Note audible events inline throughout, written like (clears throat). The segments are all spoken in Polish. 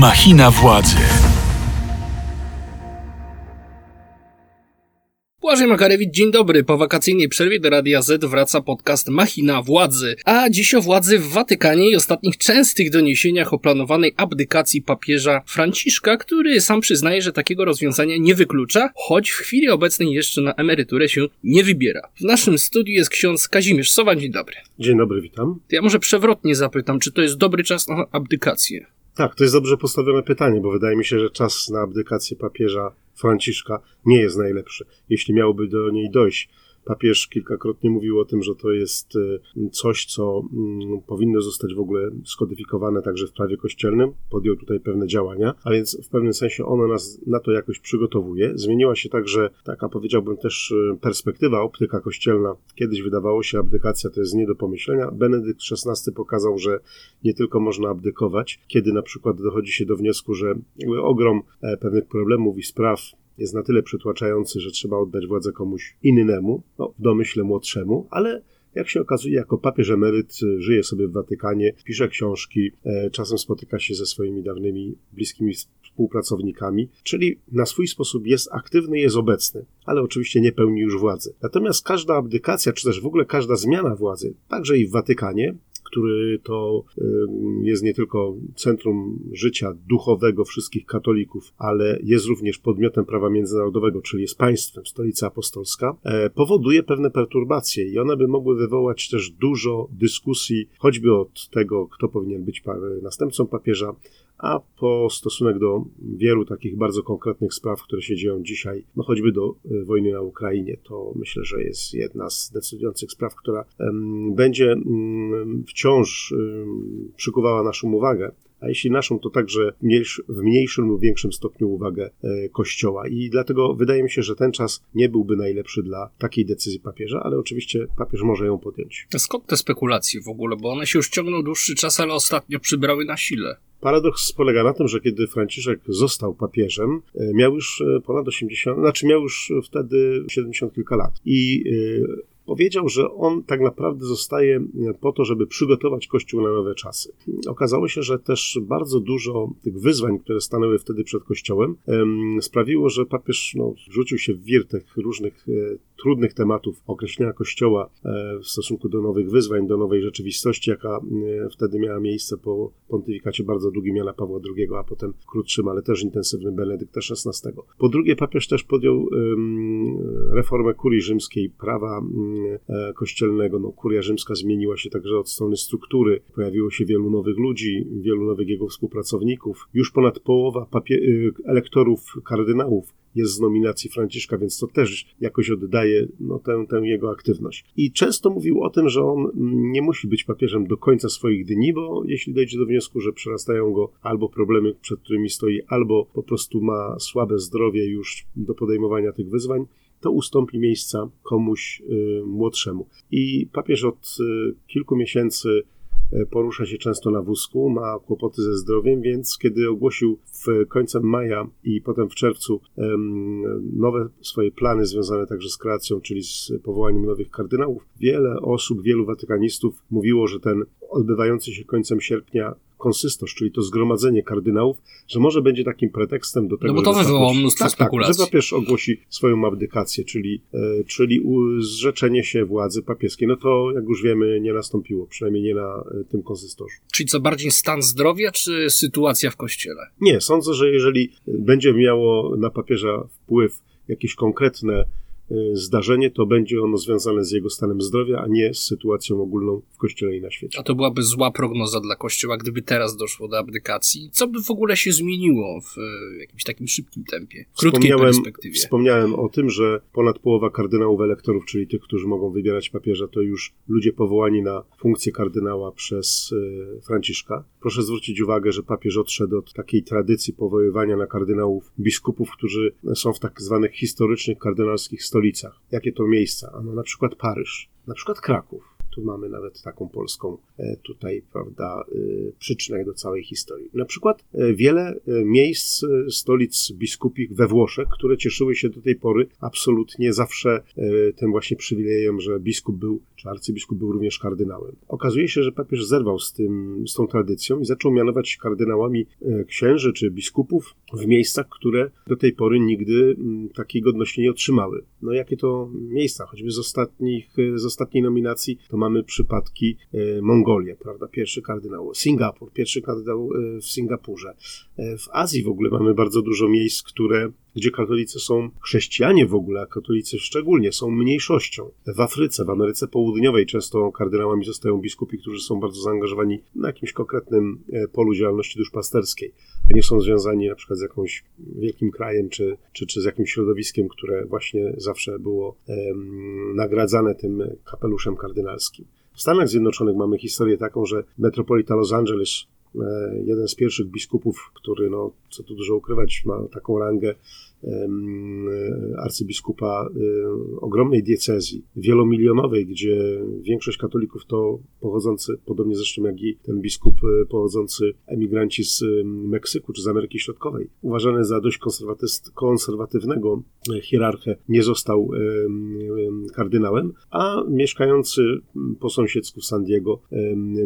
Machina władzy. Błażej Makarewicz, dzień dobry. Po wakacyjnej przerwie do Radia Z wraca podcast Machina Władzy. A dziś o władzy w Watykanie i ostatnich częstych doniesieniach o planowanej abdykacji papieża Franciszka, który sam przyznaje, że takiego rozwiązania nie wyklucza, choć w chwili obecnej jeszcze na emeryturę się nie wybiera. W naszym studiu jest ksiądz Kazimierz Sowa. Dzień dobry. Dzień dobry, witam. To ja może przewrotnie zapytam, czy to jest dobry czas na abdykację? Tak, to jest dobrze postawione pytanie, bo wydaje mi się, że czas na abdykację papieża Franciszka nie jest najlepszy. Jeśli miałoby do niej dojść, Papież kilkakrotnie mówił o tym, że to jest y, coś, co mm, powinno zostać w ogóle skodyfikowane także w prawie kościelnym. Podjął tutaj pewne działania, a więc w pewnym sensie ono nas na to jakoś przygotowuje. Zmieniła się także taka, powiedziałbym, też y, perspektywa, optyka kościelna. Kiedyś wydawało się, abdykacja to jest nie do pomyślenia. Benedykt XVI pokazał, że nie tylko można abdykować, kiedy na przykład dochodzi się do wniosku, że ogrom e, pewnych problemów i spraw jest na tyle przytłaczający, że trzeba oddać władzę komuś innemu, no, w domyśle młodszemu, ale jak się okazuje, jako papież emeryt y, żyje sobie w Watykanie, pisze książki, e, czasem spotyka się ze swoimi dawnymi, bliskimi współpracownikami, czyli na swój sposób jest aktywny, jest obecny, ale oczywiście nie pełni już władzy. Natomiast każda abdykacja, czy też w ogóle każda zmiana władzy, także i w Watykanie, który to jest nie tylko centrum życia duchowego wszystkich katolików, ale jest również podmiotem prawa międzynarodowego, czyli jest państwem, stolica apostolska, e, powoduje pewne perturbacje i one by mogły wywołać też dużo dyskusji, choćby od tego, kto powinien być następcą papieża, a po stosunek do wielu takich bardzo konkretnych spraw, które się dzieją dzisiaj, no choćby do e, wojny na Ukrainie, to myślę, że jest jedna z decydujących spraw, która będzie mm, wciąż przykuwała naszą uwagę a jeśli naszą, to także w mniejszym lub większym stopniu uwagę e, Kościoła. I dlatego wydaje mi się, że ten czas nie byłby najlepszy dla takiej decyzji papieża, ale oczywiście papież może ją podjąć. Skąd te spekulacje w ogóle? Bo one się już ciągną dłuższy czas, ale ostatnio przybrały na sile. Paradoks polega na tym, że kiedy Franciszek został papieżem, e, miał już e, ponad 80, znaczy miał już wtedy 70 kilka lat. I powiedział, że on tak naprawdę zostaje po to, żeby przygotować Kościół na nowe czasy. Okazało się, że też bardzo dużo tych wyzwań, które stanęły wtedy przed Kościołem, sprawiło, że papież no, rzucił się w wir tych różnych e, trudnych tematów określenia Kościoła e, w stosunku do nowych wyzwań, do nowej rzeczywistości, jaka e, wtedy miała miejsce po pontyfikacie bardzo długim Jana Pawła II, a potem krótszym, ale też intensywnym Benedykta XVI. Po drugie, papież też podjął reformę kurii rzymskiej, prawa e, kościelnego. No, kuria rzymska zmieniła się także od strony struktury. Pojawiło się wielu nowych ludzi, wielu nowych jego współpracowników. Już ponad połowa elektorów kardynałów jest z nominacji Franciszka, więc to też jakoś oddaje no, tę, tę jego aktywność. I często mówił o tym, że on nie musi być papieżem do końca swoich dni, bo jeśli dojdzie do wniosku, że przerastają go albo problemy, przed którymi stoi, albo po prostu ma słabe zdrowie już do podejmowania tych wyzwań, to ustąpi miejsca komuś y, młodszemu. I papież od y, kilku miesięcy porusza się często na wózku, ma kłopoty ze zdrowiem, więc kiedy ogłosił w końcem maja i potem w czerwcu nowe swoje plany związane także z kreacją, czyli z powołaniem nowych kardynałów, wiele osób, wielu watykanistów mówiło, że ten odbywający się końcem sierpnia konsystos, czyli to zgromadzenie kardynałów, że może będzie takim pretekstem do tego, No bo to wywołało mnóstwo tak, spekulacji. Tak, że papież ogłosi swoją abdykację, czyli, e, czyli zrzeczenie się władzy papieskiej. No to, jak już wiemy, nie nastąpiło, przynajmniej nie na e, tym konsystorze. Czyli co, bardziej stan zdrowia, czy sytuacja w kościele? Nie, sądzę, że jeżeli będzie miało na papieża wpływ jakieś konkretne zdarzenie, to będzie ono związane z jego stanem zdrowia, a nie z sytuacją ogólną w Kościele i na świecie. A to byłaby zła prognoza dla Kościoła, gdyby teraz doszło do abdykacji. Co by w ogóle się zmieniło w y, jakimś takim szybkim tempie, w krótkiej wspomniałem, perspektywie? Wspomniałem o tym, że ponad połowa kardynałów elektorów, czyli tych, którzy mogą wybierać papieża, to już ludzie powołani na funkcję kardynała przez y, Franciszka. Proszę zwrócić uwagę, że papież odszedł od takiej tradycji powoływania na kardynałów biskupów, którzy są w tak zwanych historycznych kardynalskich stolicach. Jakie to miejsca? Ano na przykład Paryż, na przykład Kraków. Tu mamy nawet taką polską e, tutaj, prawda, przyczynę do całej historii. Na przykład wiele miejsc, stolic biskupich we Włoszech, które cieszyły się do tej pory absolutnie zawsze tym właśnie przywilejem, że biskup był, czy arcybiskup był również kardynałem. Okazuje się, że papież zerwał z, tym, z tą tradycją i zaczął mianować kardynałami księży czy biskupów w miejscach, które do tej pory nigdy mm, takiej godności nie otrzymały. No jakie to miejsca, choćby z, ostatnich, z ostatniej nominacji, to mamy przypadki e, Mongolia, prawda, pierwszy kardynał, Singapur, pierwszy kardynał e, w Singapurze. E, w Azji w ogóle mamy bardzo dużo miejsc, które gdzie katolicy są, chrześcijanie w ogóle, a katolicy szczególnie, są mniejszością. W Afryce, w Ameryce Południowej często kardynałami zostają biskupi, którzy są bardzo zaangażowani na jakimś konkretnym polu działalności duszpasterskiej, a nie są związani na przykład z jakimś wielkim krajem, czy, czy, czy z jakimś środowiskiem, które właśnie zawsze było um, nagradzane tym kapeluszem kardynalskim. W Stanach Zjednoczonych mamy historię taką, że metropolita Los Angeles E, jeden z pierwszych biskupów, który, no, co tu dużo ukrywać, ma taką rangę arcybiskupa e, ogromnej diecezji, wielomilionowej, gdzie większość katolików to pochodzący, podobnie zresztą jak i ten biskup e, pochodzący emigranci z Meksyku czy z Ameryki Środkowej, uważany za dość konserwatywnego hierarchę, nie został kardynałem, a mieszkający po sąsiedzku w San Diego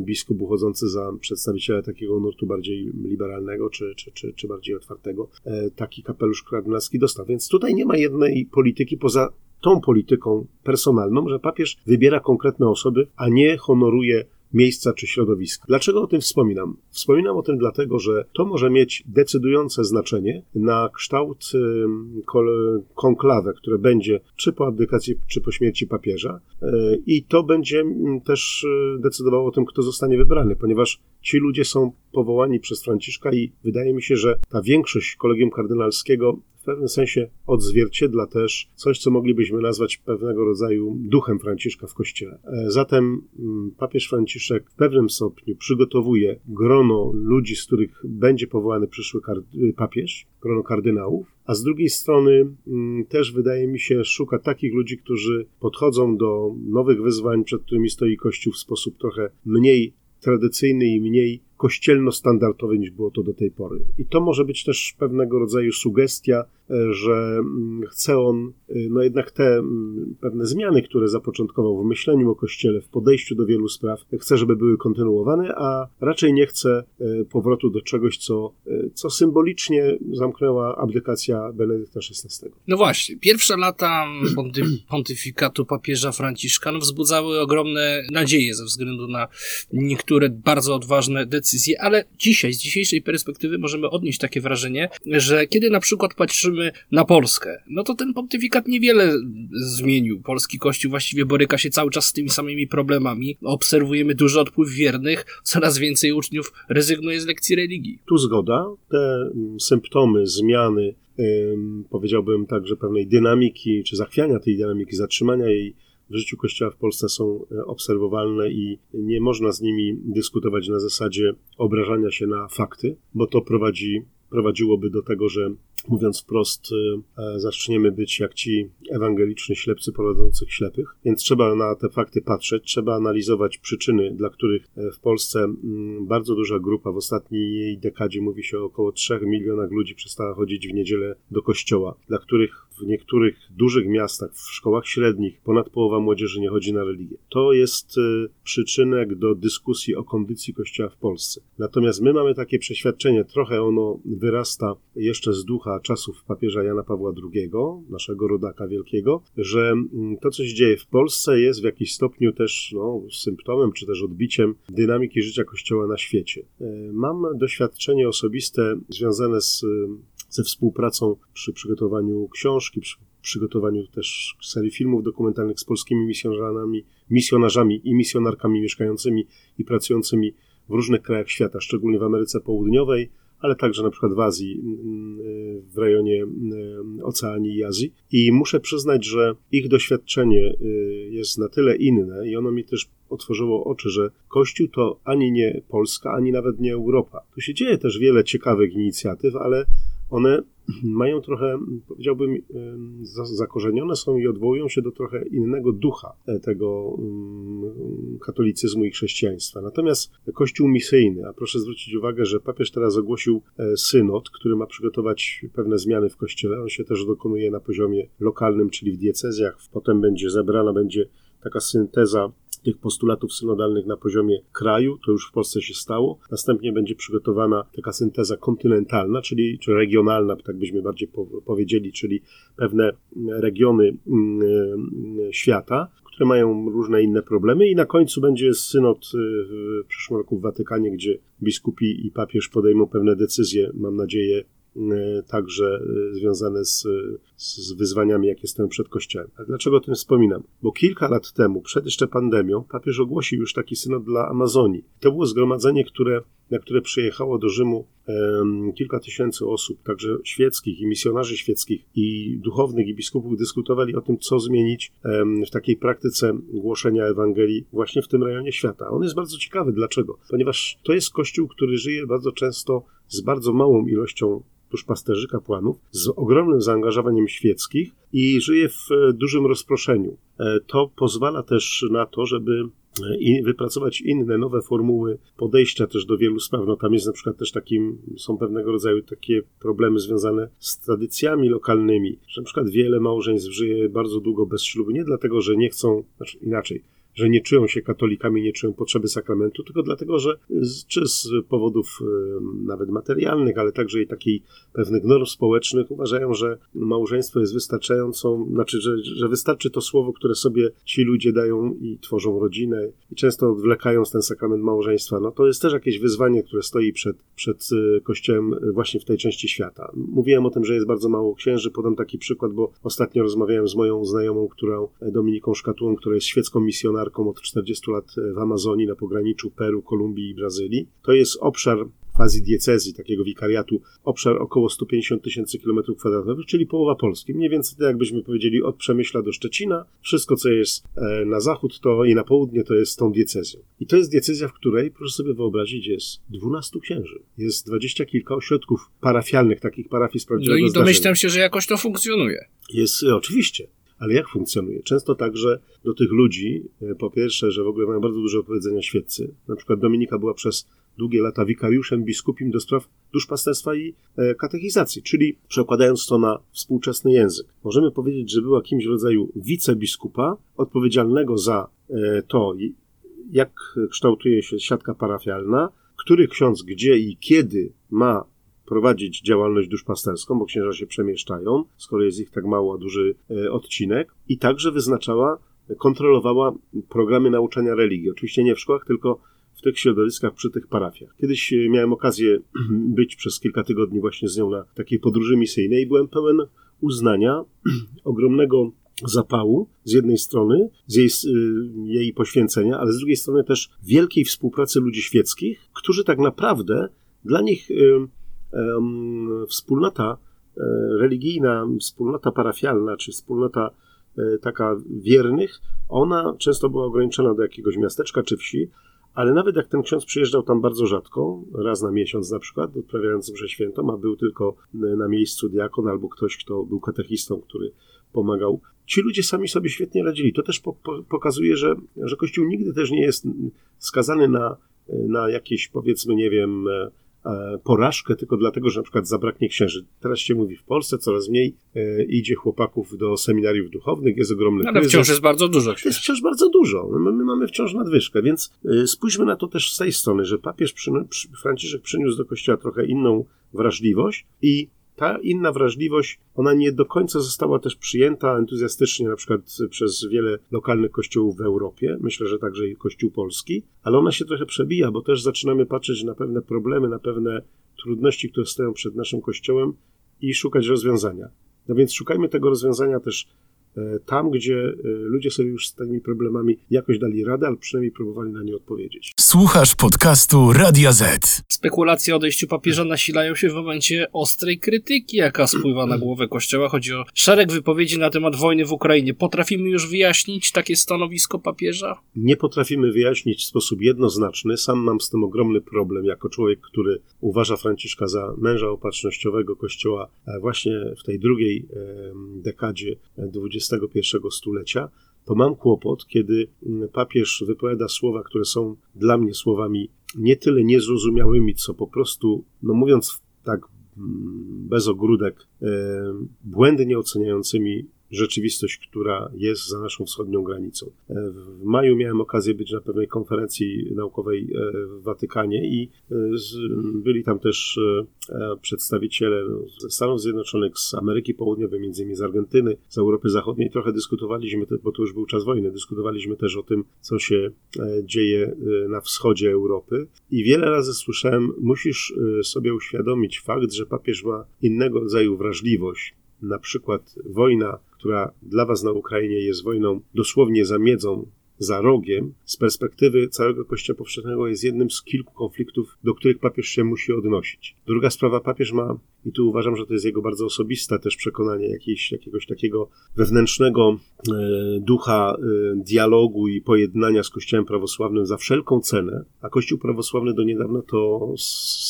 biskup uchodzący za przedstawiciela takiego nurtu bardziej liberalnego czy, czy, czy, czy bardziej otwartego, e, taki kapelusz kardynalski dostał. Więc tutaj nie ma jednej polityki poza tą polityką personalną, że papież wybiera konkretne osoby, a nie honoruje miejsca czy środowiska. Dlaczego o tym wspominam? Wspominam o tym dlatego, że to może mieć decydujące znaczenie na kształt konklawę, które będzie czy po abdykacji, czy po śmierci papieża e, i to będzie też e, decydowało o tym, kto zostanie wybrany, ponieważ ci ludzie są powołani przez Franciszka i wydaje mi się, że ta większość kolegium kardynalskiego pewnym sensie odzwierciedla też coś, co moglibyśmy nazwać pewnego rodzaju duchem Franciszka w Kościele. E, zatem mm, papież Franciszek w pewnym stopniu przygotowuje grono ludzi, z których będzie powołany przyszły y, papież, grono kardynałów, a z drugiej strony mm, też wydaje mi się szuka takich ludzi, którzy podchodzą do nowych wyzwań, przed którymi stoi Kościół w sposób trochę mniej tradycyjny i mniej kościelno-standardowy niż było to do tej pory. I to może być też pewnego rodzaju sugestia że mm, chce on y, no jednak te mm, pewne zmiany, które zapoczątkował w myśleniu o Kościele, w podejściu do wielu spraw, chce, żeby były kontynuowane, a raczej nie chce y, powrotu do czegoś, co, co symbolicznie zamknęła abdykacja Benedykta XVI. No właśnie, pierwsze lata (clears throat) pontyfikatu papieża Franciszka no, wzbudzały ogromne nadzieje ze względu na niektóre bardzo odważne decyzje, ale dzisiaj, z dzisiejszej perspektywy możemy odnieść takie wrażenie, że kiedy na przykład patrzymy patrzymy na Polskę, no to ten pontyfikat niewiele zmienił. Polski Kościół właściwie boryka się cały czas z tymi samymi problemami. Obserwujemy duży odpływ wiernych, coraz więcej uczniów rezygnuje z lekcji religii. Tu zgoda. Te mm, symptomy zmiany, powiedziałbym także pewnej dynamiki, czy zachwiania tej dynamiki, zatrzymania jej w życiu Kościoła w Polsce są e, obserwowalne i nie można z nimi dyskutować na zasadzie obrażania się na fakty, bo to prowadzi, prowadziłoby do tego, że mówiąc wprost, y, e, zaczniemy być jak ci ewangeliczni ślepcy prowadzących ślepych. Więc trzeba na te fakty patrzeć, trzeba analizować przyczyny, dla których e, w Polsce bardzo duża grupa w ostatniej dekadzie, mówi się o około 3 milionach ludzi, przestała chodzić w niedzielę do kościoła, dla których w niektórych dużych miastach, w szkołach średnich, ponad połowa młodzieży nie chodzi na religię. To jest y, przyczynek do dyskusji o kondycji kościoła w Polsce. Natomiast my mamy takie przeświadczenie, trochę ono wyrasta jeszcze z ducha czasów papieża Jana Pawła II, naszego rodaka wielkiego, że mm, to, co się dzieje w Polsce, jest w jakiś stopniu też no, symptomem, czy też odbiciem dynamiki życia Kościoła na świecie. E, mam doświadczenie osobiste związane z, ze współpracą przy przygotowaniu książki, przy przygotowaniu też serii filmów dokumentalnych z polskimi misjonarzami, misjonarzami i misjonarkami mieszkającymi i pracującymi w różnych krajach świata, szczególnie w Ameryce Południowej, ale także na przykład w Azji, w rejonie Oceanii i Azji. I muszę przyznać, że ich doświadczenie y, jest na tyle inne i ono mi też otworzyło oczy, że Kościół to ani nie Polska, ani nawet nie Europa. Tu się dzieje też wiele ciekawych inicjatyw, ale one (clears throat) mają trochę, powiedziałbym, zakorzenione są i odwołują się do trochę innego ducha tego katolicyzmu i chrześcijaństwa. Natomiast Kościół misyjny, a proszę zwrócić uwagę, że papież teraz ogłosił e, synod, który ma przygotować pewne zmiany w Kościele. On się też dokonuje na poziomie lokalnym, czyli w diecezjach. Potem będzie zebrana, będzie taka synteza tych postulatów synodalnych na poziomie kraju, to już w Polsce się stało. Następnie będzie przygotowana taka synteza kontynentalna, czyli czy regionalna, tak byśmy bardziej powiedzieli, czyli pewne regiony mm, e, świata, które mają różne inne problemy i na końcu będzie synod y, w przyszłym roku w Watykanie, gdzie biskupi i papież podejmą pewne decyzje, mam nadzieję, także y, związane z, z wyzwaniami, jakie stoją przed Kościołem. A dlaczego o tym wspominam? Bo kilka lat temu, przed jeszcze pandemią, papież ogłosił już taki synod dla Amazonii. To było zgromadzenie, które na które przyjechało do Rzymu kilka tysięcy osób, także świeckich i misjonarzy świeckich i duchownych i biskupów dyskutowali o tym, co zmienić w takiej praktyce głoszenia Ewangelii właśnie w tym rejonie świata. On jest bardzo ciekawy. Dlaczego? Ponieważ to jest kościół, który żyje bardzo często z bardzo małą ilością duszpasterzy, kapłanów, z ogromnym zaangażowaniem świeckich i żyje w e, dużym rozproszeniu. E, to pozwala też na to, żeby i wypracować inne, nowe formuły podejścia też do wielu spraw. No tam jest na przykład też takim, są pewnego rodzaju takie problemy związane z tradycjami lokalnymi, że na przykład wiele małżeństw żyje bardzo długo bez ślubu, nie dlatego, że nie chcą, znaczy inaczej, że nie czują się katolikami, nie czują potrzeby sakramentu, tylko dlatego, że z, czy z powodów nawet materialnych, ale także i takich pewnych norm społecznych uważają, że małżeństwo jest wystarczającą, znaczy, że, że wystarczy to słowo, które sobie ci ludzie dają i tworzą rodzinę i często odwlekają ten sakrament małżeństwa. No to jest też jakieś wyzwanie, które stoi przed, przed y, Kościołem właśnie w tej części świata. Mówiłem o tym, że jest bardzo mało księży, podam taki przykład, bo ostatnio rozmawiałem z moją znajomą, którą Dominiką Szkatułą, która jest świecką misjonarką od 40 lat w Amazonii na pograniczu Peru, Kolumbii i Brazylii. To jest obszar quasi diecezji, takiego wikariatu, obszar około 150 tysięcy kilometrów kwadratowych, czyli połowa Polski. Mniej więcej tak jakbyśmy powiedzieli od Przemyśla do Szczecina. Wszystko, co jest e, na zachód to i na południe, to jest tą diecezją. I to jest diecezja, w której, proszę sobie wyobrazić, jest 12 księży. Jest dwadzieścia kilka ośrodków parafialnych, takich parafii z prawdziwego No i domyślam się, że jakoś to funkcjonuje. Jest, oczywiście. Ale jak funkcjonuje? Często tak, że do tych ludzi, e, po pierwsze, że w ogóle mają bardzo dużo opowiedzenia świeccy. Na przykład Dominika była przez długie lata wikariuszem biskupim do spraw duszpasterstwa i e, katechizacji, czyli przekładając to na współczesny język. Możemy powiedzieć, że była kimś w rodzaju wicebiskupa odpowiedzialnego za e, to, jak kształtuje się siatka parafialna, który ksiądz gdzie i kiedy ma prowadzić działalność duszpasterską, bo księża się przemieszczają, skoro jest ich tak mało, a duży e, odcinek, i także wyznaczała, kontrolowała programy nauczania religii. Oczywiście nie w szkołach, tylko w tych środowiskach, przy tych parafiach. Kiedyś e, miałem okazję (clears throat) być przez kilka tygodni właśnie z nią na takiej podróży misyjnej i byłem pełen uznania, (clears throat) ogromnego zapału z jednej strony, z jej, e, jej poświęcenia, ale z drugiej strony też wielkiej współpracy ludzi świeckich, którzy tak naprawdę dla nich wspólnota e, religijna, wspólnota parafialna, czy wspólnota e, taka wiernych, ona często była ograniczona do jakiegoś miasteczka czy wsi, ale nawet jak ten ksiądz przyjeżdżał tam bardzo rzadko, raz na miesiąc na przykład, odprawiając mszę świętą, a był tylko na miejscu diakon albo ktoś, kto był katechistą, który pomagał, ci ludzie sami sobie świetnie radzili. To też po, po, pokazuje, że, że Kościół nigdy też nie jest skazany na, na jakieś, powiedzmy, nie wiem, E, porażkę tylko dlatego, że na przykład zabraknie księży. Teraz się mówi w Polsce coraz mniej e, idzie chłopaków do seminariów duchownych, jest ogromny Ale kryzys. wciąż jest bardzo dużo. Księży. Jest wciąż bardzo dużo. My, my, mamy wciąż nadwyżkę, więc e, spójrzmy na to też z tej strony, że papież przy, Franciszek przyniósł do kościoła trochę inną wrażliwość i ta inna wrażliwość, ona nie do końca została też przyjęta entuzjastycznie na przykład przez wiele lokalnych kościołów w Europie, myślę, że także i kościół polski, ale ona się trochę przebija, bo też zaczynamy patrzeć na pewne problemy, na pewne trudności, które stoją przed naszym kościołem i szukać rozwiązania. No więc szukajmy tego rozwiązania też tam, gdzie e, ludzie sobie już z tymi problemami jakoś dali radę, ale przynajmniej próbowali na nie odpowiedzieć. Słuchasz podcastu Radia Z. Spekulacje o odejściu papieża nasilają się w momencie ostrej krytyki, jaka spływa na głowę Kościoła. Chodzi o szereg wypowiedzi na temat wojny w Ukrainie. Potrafimy już wyjaśnić takie stanowisko papieża? Nie potrafimy wyjaśnić w sposób jednoznaczny. Sam mam z tym ogromny problem jako człowiek, który uważa Franciszka za męża opatrznościowego Kościoła e, właśnie w tej drugiej dekadzie XXI stulecia to mam kłopot, kiedy mm, papież wypowiada słowa, które są dla mnie słowami nie tyle niezrozumiałymi, co po prostu, no mówiąc tak mm, bez ogródek, błędnie oceniającymi rzeczywistość, która jest za naszą wschodnią granicą. E, w maju miałem okazję być na pewnej konferencji naukowej e, w Watykanie i e, byli tam też przedstawiciele ze Stanów Zjednoczonych, z Ameryki Południowej, między innymi z Argentyny, z Europy Zachodniej. Trochę dyskutowaliśmy, bo to już był czas wojny, dyskutowaliśmy też o tym, co się dzieje na wschodzie Europy i wiele razy słyszałem, musisz sobie uświadomić fakt, że papież ma innego rodzaju wrażliwość. Na przykład wojna która dla was na Ukrainie jest wojną dosłownie za miedzą, za rogiem, z perspektywy całego Kościoła Powszechnego jest jednym z kilku konfliktów, do których papież się musi odnosić. Druga sprawa, papież ma, i tu uważam, że to jest jego bardzo osobiste też przekonanie, jakiegoś, jakiegoś takiego wewnętrznego e, ducha e, dialogu i pojednania z Kościołem prawosławnym za wszelką cenę, a Kościół prawosławny do niedawna to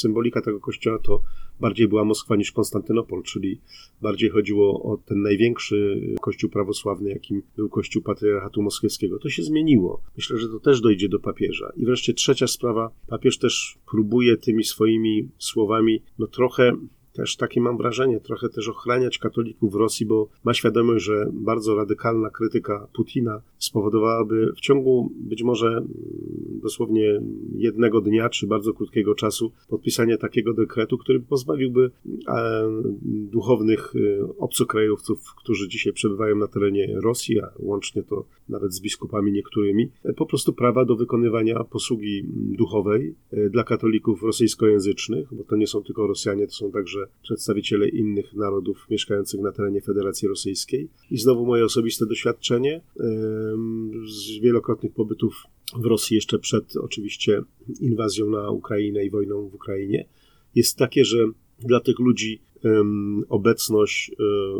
symbolika tego Kościoła to bardziej była Moskwa niż Konstantynopol, czyli bardziej chodziło o ten największy kościół prawosławny, jakim był kościół patriarchatu moskiewskiego. To się zmieniło. Myślę, że to też dojdzie do papieża. I wreszcie trzecia sprawa, papież też próbuje tymi swoimi słowami, no trochę też takie mam wrażenie, trochę też ochraniać katolików w Rosji, bo ma świadomość, że bardzo radykalna krytyka Putina spowodowałaby w ciągu być może mm, dosłownie jednego dnia czy bardzo krótkiego czasu podpisanie takiego dekretu, który pozbawiłby e, duchownych e, obcokrajowców, którzy dzisiaj przebywają na terenie Rosji, a łącznie to nawet z biskupami niektórymi, e, po prostu prawa do wykonywania posługi duchowej dla katolików rosyjskojęzycznych, bo to nie są tylko Rosjanie, to są także przedstawiciele innych narodów mieszkających na terenie Federacji Rosyjskiej. I znowu moje osobiste doświadczenie z wielokrotnych pobytów w Rosji jeszcze przed oczywiście inwazją na Ukrainę i wojną w Ukrainie jest takie, że dla tych ludzi obecność e,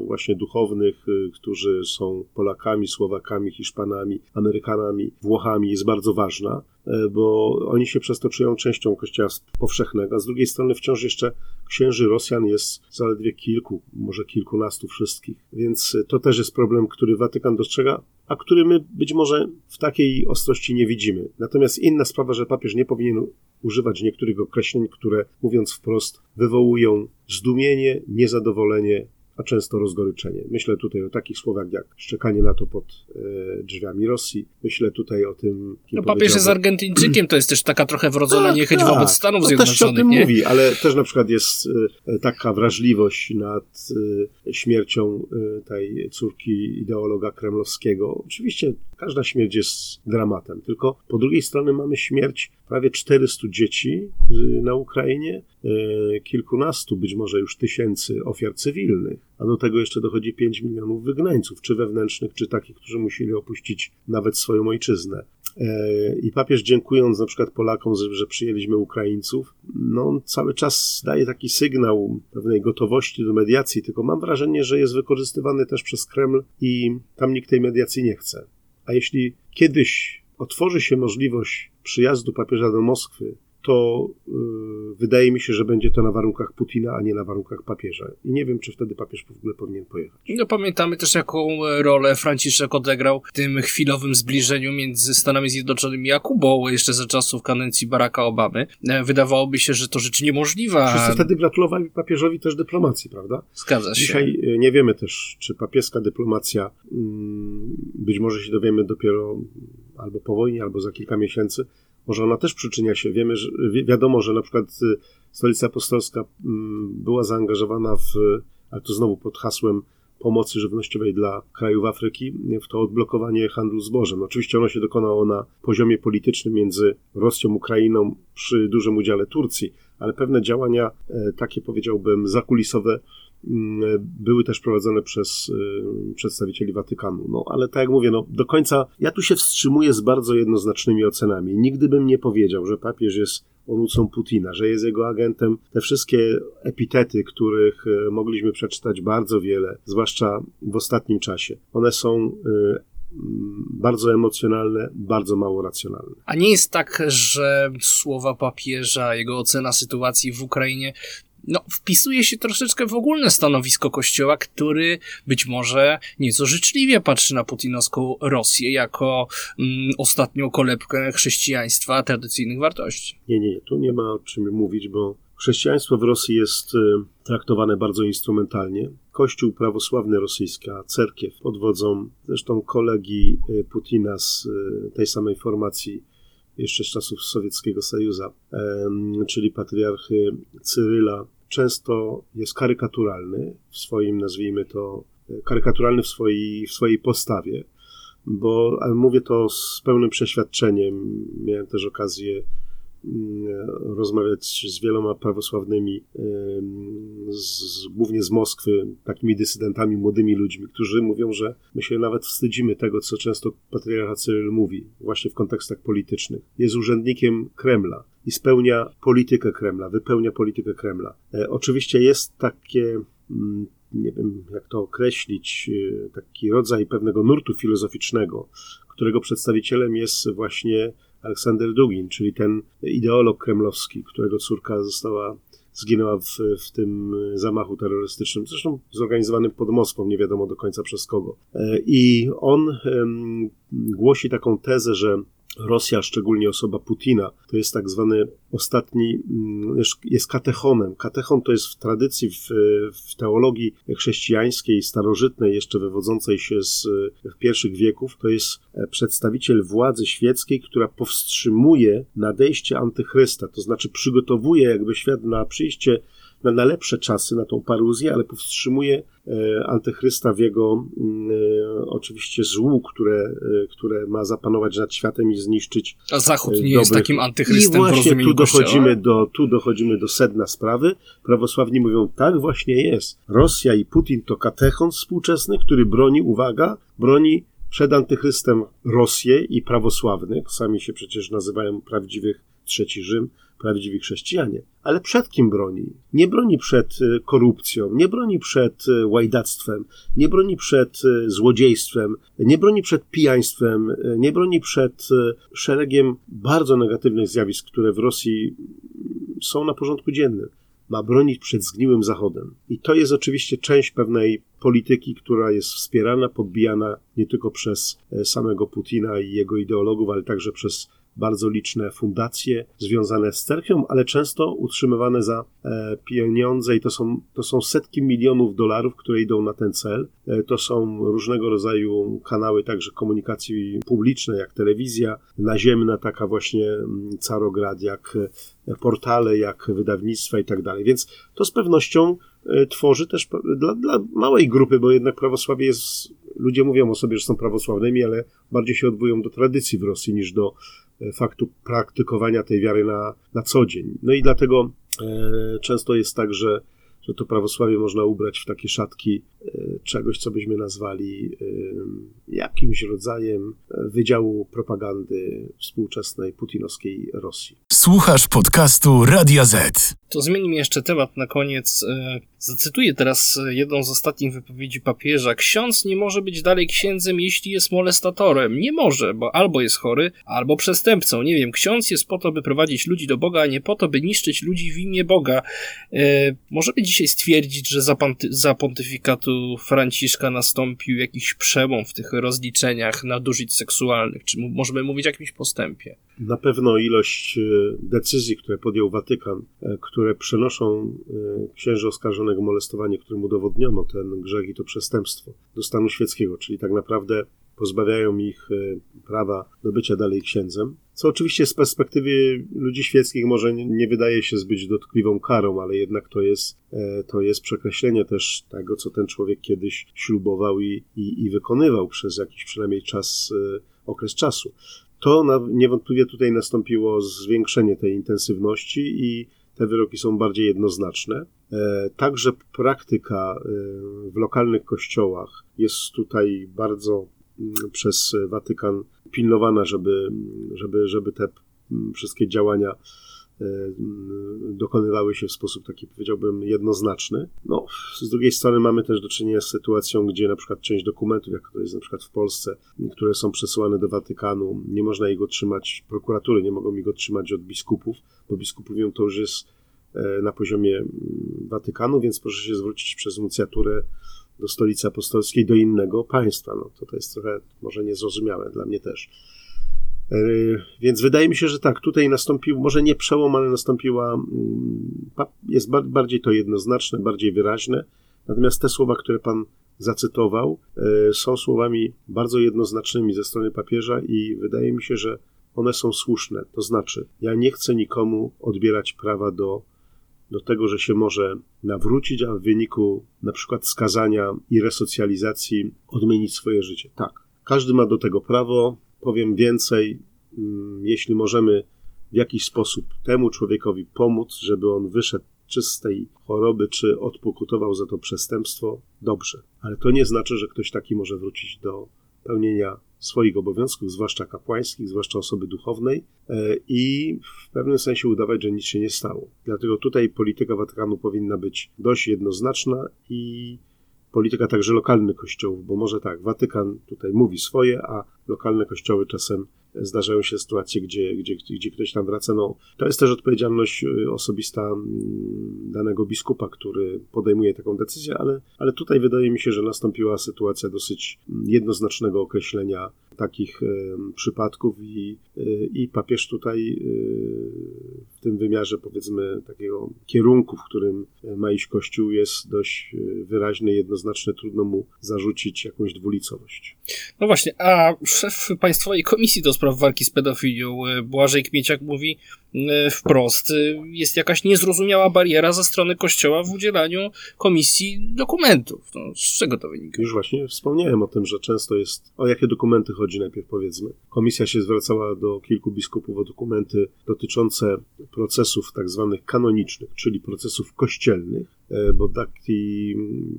właśnie duchownych, e, którzy są Polakami, Słowakami, Hiszpanami, Amerykanami, Włochami jest bardzo ważna, e, bo oni się przez to czują częścią Kościoła powszechnego, a z drugiej strony wciąż jeszcze księży Rosjan jest zaledwie kilku, może kilkunastu wszystkich, więc to też jest problem, który Watykan dostrzega, a który my być może w takiej ostrości nie widzimy. Natomiast inna sprawa, że papież nie powinien używać niektórych określeń, które mówiąc wprost wywołują zdumienie, niezadowolenie a często rozgoryczenie. Myślę tutaj o takich słowach jak szczekanie na to pod e, drzwiami Rosji. Myślę tutaj o tym. No papież jest Argentyńczykiem, to jest też taka trochę wrodzona tak, niechęć tak. wobec Stanów no, Zjednoczonych. Też się o tym nie? mówi, ale też na przykład jest e, taka wrażliwość nad e, śmiercią tej córki ideologa kremlowskiego. Oczywiście każda śmierć jest dramatem, tylko po drugiej stronie mamy śmierć prawie 400 dzieci na Ukrainie, kilkunastu, być może już tysięcy ofiar cywilnych, a do tego jeszcze dochodzi 5 milionów wygnańców, czy wewnętrznych, czy takich, którzy musieli opuścić nawet swoją ojczyznę. E, I papież, dziękując na przykład Polakom, że przyjęliśmy Ukraińców, no on cały czas daje taki sygnał pewnej gotowości do mediacji, tylko mam wrażenie, że jest wykorzystywany też przez Kreml i tam nikt tej mediacji nie chce. A jeśli kiedyś otworzy się możliwość przyjazdu papieża do Moskwy, to yy, wydaje mi się, że będzie to na warunkach Putina, a nie na warunkach papieża. I nie wiem, czy wtedy papież w ogóle powinien pojechać. No pamiętamy też, jaką rolę Franciszek odegrał w tym chwilowym zbliżeniu między Stanami Zjednoczonymi a Kubą jeszcze za czasów kadencji Baracka Obamy. E, wydawałoby się, że to rzecz niemożliwa. Wszyscy wtedy gratulowali papieżowi też dyplomacji, prawda? Zgadza się. Dzisiaj e, nie wiemy też, czy papieska dyplomacja, mm, być może się dowiemy dopiero albo po wojnie, albo za kilka miesięcy, może ona też przyczynia się. Wiemy, że wi wiadomo, że na przykład y, Stolica Apostolska mm, była zaangażowana w, ale to znowu pod hasłem pomocy żywnościowej dla krajów Afryki, w to odblokowanie handlu zbożem. Oczywiście ono się dokonało na poziomie politycznym między Rosją, Ukrainą przy dużym udziale Turcji, ale pewne działania, e, takie powiedziałbym, zakulisowe były też prowadzone przez y, przedstawicieli Watykanu. No ale tak jak mówię, no do końca ja tu się wstrzymuję z bardzo jednoznacznymi ocenami. Nigdy bym nie powiedział, że papież jest onucą Putina, że jest jego agentem. Te wszystkie epitety, których y, mogliśmy przeczytać bardzo wiele, zwłaszcza w ostatnim czasie, one są y, bardzo emocjonalne, bardzo mało racjonalne. A nie jest tak, że słowa papieża, jego ocena sytuacji w Ukrainie no, wpisuje się troszeczkę w ogólne stanowisko Kościoła, który być może nieco życzliwie patrzy na putinowską Rosję jako mm, ostatnią kolebkę chrześcijaństwa, tradycyjnych wartości. Nie, nie, tu nie ma o czym mówić, bo chrześcijaństwo w Rosji jest y, traktowane bardzo instrumentalnie. Kościół prawosławny rosyjska, cerkiew pod wodzą zresztą kolegi y, Putina z y, tej samej formacji jeszcze z czasów Sowieckiego Sojuza, czyli patriarchy Cyryla, często jest karykaturalny w swoim, nazwijmy to, karykaturalny w swojej, w swojej postawie, bo mówię to z pełnym przeświadczeniem. Miałem też okazję rozmawiać z wieloma prawosławnymi, z, głównie z Moskwy, takimi dysydentami, młodymi ludźmi, którzy mówią, że my się nawet wstydzimy tego, co często patriarcha Cyryl mówi, właśnie w kontekstach politycznych. Jest urzędnikiem Kremla i spełnia politykę Kremla, wypełnia politykę Kremla. E, oczywiście jest takie, mm, nie wiem jak to określić, e, taki rodzaj pewnego nurtu filozoficznego, którego przedstawicielem jest właśnie Aleksander Dugin, czyli ten ideolog kremlowski, którego córka została zginęła w, w tym zamachu terrorystycznym, zresztą zorganizowanym pod Moskwą, nie wiadomo do końca przez kogo. E, I on głosi taką tezę, że Rosja, szczególnie osoba Putina, to jest tak zwany ostatni, mm, jest katechonem. Katechon to jest w tradycji, w, w teologii chrześcijańskiej, starożytnej, jeszcze wywodzącej się z pierwszych wieków, to jest e, przedstawiciel władzy świeckiej, która powstrzymuje nadejście antychrysta, to znaczy przygotowuje jakby świat na przyjście na, na lepsze czasy, na tą paruzję, ale powstrzymuje e, antychrysta w jego mm, e, oczywiście złu, które, które ma zapanować nad światem i zniszczyć. A Zachód nie dobrych. jest takim antychrystem. I właśnie tu dochodzimy, do, tu dochodzimy do sedna sprawy. Prawosławni mówią, tak właśnie jest. Rosja i Putin to katechon współczesny, który broni, uwaga, broni przed antychrystem Rosję i prawosławnych, sami się przecież nazywają prawdziwych trzeci Rzym, prawdziwi chrześcijanie. Ale przed kim broni? Nie broni przed y, korupcją, nie broni przed y, łajdactwem, nie broni przed y, złodziejstwem, nie broni przed pijaństwem, nie broni przed szeregiem bardzo negatywnych zjawisk, które w Rosji mm, są na porządku dziennym. Ma bronić przed zgniłym Zachodem. I to jest oczywiście część pewnej polityki, która jest wspierana, podbijana nie tylko przez samego Putina i jego ideologów, ale także przez bardzo liczne fundacje związane z cerkwią, ale często utrzymywane za e, pieniądze i to są, to są setki milionów dolarów, które idą na ten cel. E, to są różnego rodzaju kanały także komunikacji publicznej, jak telewizja naziemna, taka właśnie mm, Carograd, jak e, portale, jak wydawnictwa i tak dalej. Więc to z pewnością tworzy też dla, dla małej grupy, bo jednak prawosławie jest, ludzie mówią o sobie, że są prawosławnymi, ale bardziej się odwołują do tradycji w Rosji niż do faktu praktykowania tej wiary na, na co dzień. No i dlatego e, często jest tak, że, że to prawosławie można ubrać w takie szatki e, czegoś, co byśmy nazwali e, jakimś rodzajem wydziału propagandy współczesnej putinowskiej Rosji. Słuchasz podcastu Radia Z. To zmienimy jeszcze temat na koniec. E, zacytuję teraz jedną z ostatnich wypowiedzi papieża. Ksiądz nie może być dalej księdzem, jeśli jest molestatorem. Nie może, bo albo jest chory, albo przestępcą. Nie wiem, ksiądz jest po to, by prowadzić ludzi do Boga, a nie po to, by niszczyć ludzi w imię Boga. E, możemy dzisiaj stwierdzić, że za, za pontyfikatu Franciszka nastąpił jakiś przełom w tych rozliczeniach nadużyć seksualnych. Czy możemy mówić o jakimś postępie? Na pewno ilość e, decyzji, które podjął Watykan, które przenoszą e, księży oskarżonego molestowanie, którym udowodniono ten grzech i to przestępstwo do stanu świeckiego, czyli tak naprawdę pozbawiają ich e, prawa do bycia dalej księdzem. Co oczywiście z perspektywy ludzi świeckich może nie wydaje się zbyt dotkliwą karą, ale jednak to jest, e, to jest przekreślenie też tego, co ten człowiek kiedyś ślubował i, i, i wykonywał przez jakiś przynajmniej czas, okres czasu. To niewątpliwie tutaj nastąpiło zwiększenie tej intensywności i te wyroki są bardziej jednoznaczne. E, także praktyka w lokalnych kościołach jest tutaj bardzo mm, przez Watykan pilnowana, żeby, żeby, żeby te mm, wszystkie działania E, dokonywały się w sposób taki, powiedziałbym, jednoznaczny. No, z drugiej strony mamy też do czynienia z sytuacją, gdzie na przykład część dokumentów, jak to jest na przykład w Polsce, które są przesyłane do Watykanu, nie można ich otrzymać, prokuratury nie mogą ich otrzymać od biskupów, bo biskupi mówią, to już jest e, na poziomie mm, Watykanu, więc proszę się zwrócić przez nuncjaturę do stolicy apostolskiej, do innego państwa. No to to jest trochę może niezrozumiałe dla mnie też. E, więc wydaje mi się, że tak, tutaj nastąpił, może nie przełom, ale nastąpiła, mm, jest bardziej to jednoznaczne, bardziej wyraźne. Natomiast te słowa, które pan zacytował, e, są słowami bardzo jednoznacznymi ze strony papieża i wydaje mi się, że one są słuszne. To znaczy, ja nie chcę nikomu odbierać prawa do, do tego, że się może nawrócić, a w wyniku na przykład skazania i resocjalizacji odmienić swoje życie. Tak, każdy ma do tego prawo, Powiem więcej, mm, jeśli możemy w jakiś sposób temu człowiekowi pomóc, żeby on wyszedł czy z choroby, czy odpokutował za to przestępstwo, dobrze. Ale to nie znaczy, że ktoś taki może wrócić do pełnienia swoich obowiązków, zwłaszcza kapłańskich, zwłaszcza osoby duchownej, e, i w pewnym sensie udawać, że nic się nie stało. Dlatego tutaj polityka Watykanu powinna być dość jednoznaczna i polityka także lokalnych kościołów, bo może tak, Watykan tutaj mówi swoje, a lokalne kościoły czasem zdarzają się sytuacje, gdzie, gdzie, gdzie ktoś tam wraca. No, to jest też odpowiedzialność y, osobista mm, danego biskupa, który podejmuje taką decyzję, ale, ale tutaj wydaje mi się, że nastąpiła sytuacja dosyć mm, jednoznacznego określenia takich przypadków i, y, i papież tutaj y, w tym wymiarze powiedzmy takiego kierunku, w którym ma iść Kościół jest dość wyraźny, jednoznaczny, trudno mu zarzucić jakąś dwulicowość. No właśnie, a szef Państwowej Komisji do Spraw Walki z Pedofilią e, Błażej Kmieciak mówi e, wprost, e, jest jakaś niezrozumiała bariera ze strony Kościoła w udzielaniu Komisji dokumentów. No, z czego to wynika? Już właśnie wspomniałem o tym, że często jest, o jakie dokumenty chodzi najpierw powiedzmy. Komisja się zwracała do kilku biskupów o dokumenty dotyczące procesów tak zwanych kanonicznych, czyli procesów kościelnych, bo taki,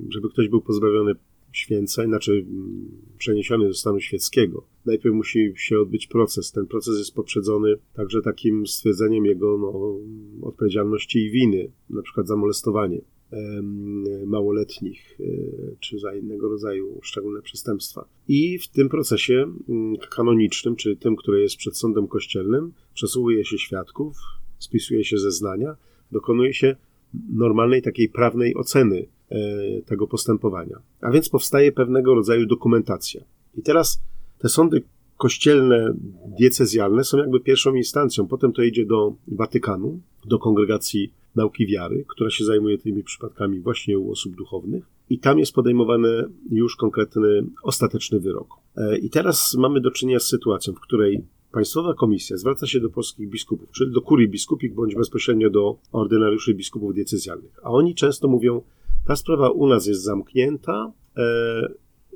żeby ktoś był pozbawiony święceń, znaczy mm, przeniesiony do stanu świeckiego. Najpierw musi się odbyć proces. Ten proces jest poprzedzony także takim stwierdzeniem jego no, odpowiedzialności i winy, na przykład za molestowanie małoletnich e, czy za innego rodzaju szczególne przestępstwa. I w tym procesie mm, kanonicznym, czy tym, który jest przed sądem kościelnym, przesłuchuje się świadków, spisuje się zeznania, dokonuje się normalnej takiej prawnej oceny E, tego postępowania. A więc powstaje pewnego rodzaju dokumentacja. I teraz te sądy kościelne, diecezjalne są jakby pierwszą instancją. Potem to idzie do Watykanu, do kongregacji nauki wiary, która się zajmuje tymi przypadkami właśnie u osób duchownych. I tam jest podejmowany już konkretny, ostateczny wyrok. E, I teraz mamy do czynienia z sytuacją, w której Państwowa Komisja zwraca się do polskich biskupów, czyli do kurii biskupik, bądź bezpośrednio do ordynariuszy biskupów diecezjalnych. A oni często mówią, ta sprawa u nas jest zamknięta, e,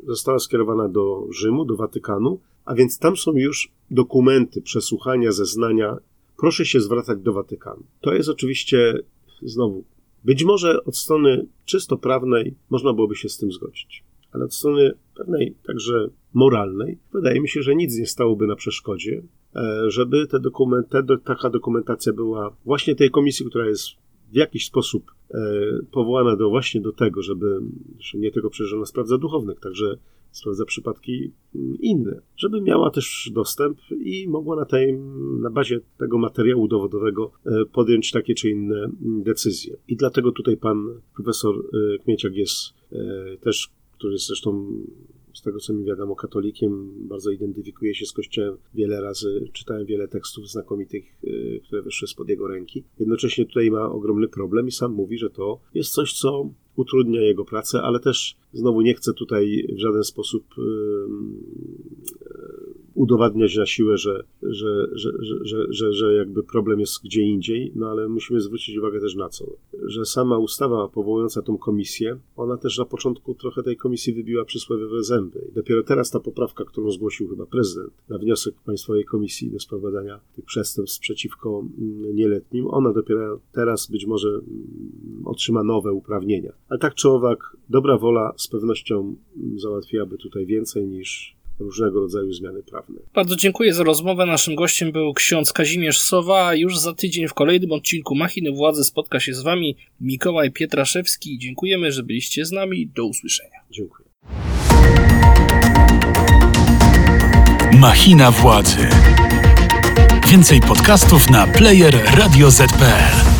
została skierowana do Rzymu, do Watykanu, a więc tam są już dokumenty, przesłuchania, zeznania. Proszę się zwracać do Watykanu. To jest oczywiście znowu, być może od strony czysto prawnej można byłoby się z tym zgodzić, ale od strony pewnej także moralnej wydaje mi się, że nic nie stałoby na przeszkodzie, e, żeby te dokumenty, taka dokumentacja była właśnie tej komisji, która jest w jakiś sposób e, powołana do właśnie do tego, żeby nie tylko przecież ona sprawdza duchownych, także sprawdza przypadki inne, żeby miała też dostęp i mogła na, tej, na bazie tego materiału dowodowego e, podjąć takie czy inne mm, decyzje. I dlatego tutaj pan profesor e, Kmieciak jest też, który jest zresztą z tego co mi wiadomo, katolikiem, bardzo identyfikuje się z Kościołem. Wiele razy czytałem wiele tekstów znakomitych, które wyszły spod jego ręki. Jednocześnie tutaj ma ogromny problem i sam mówi, że to jest coś, co utrudnia jego pracę, ale też znowu nie chcę tutaj w żaden sposób y, udowadniać na siłę, że, że, że, że, że, że jakby problem jest gdzie indziej, no ale musimy zwrócić uwagę też na co. że sama ustawa powołująca tą komisję, ona też na początku trochę tej komisji wybiła przysłowiowe zęby. I dopiero teraz ta poprawka, którą zgłosił chyba prezydent na wniosek Państwowej Komisji do spraw badania tych przestępstw przeciwko mm, nieletnim, ona dopiero teraz być może mm, otrzyma nowe uprawnienia. Ale tak czy owak, dobra wola z pewnością mm, załatwiłaby tutaj więcej niż różnego rodzaju zmiany prawne. Bardzo dziękuję za rozmowę. Naszym gościem był ksiądz Kazimierz Sowa. a Już za tydzień w kolejnym odcinku Machiny Władzy spotka się z Wami Mikołaj Pietraszewski. Dziękujemy, że byliście z nami. Do usłyszenia. Dziękuję. Machina władzy. Więcej podcastów na player radioz.pl.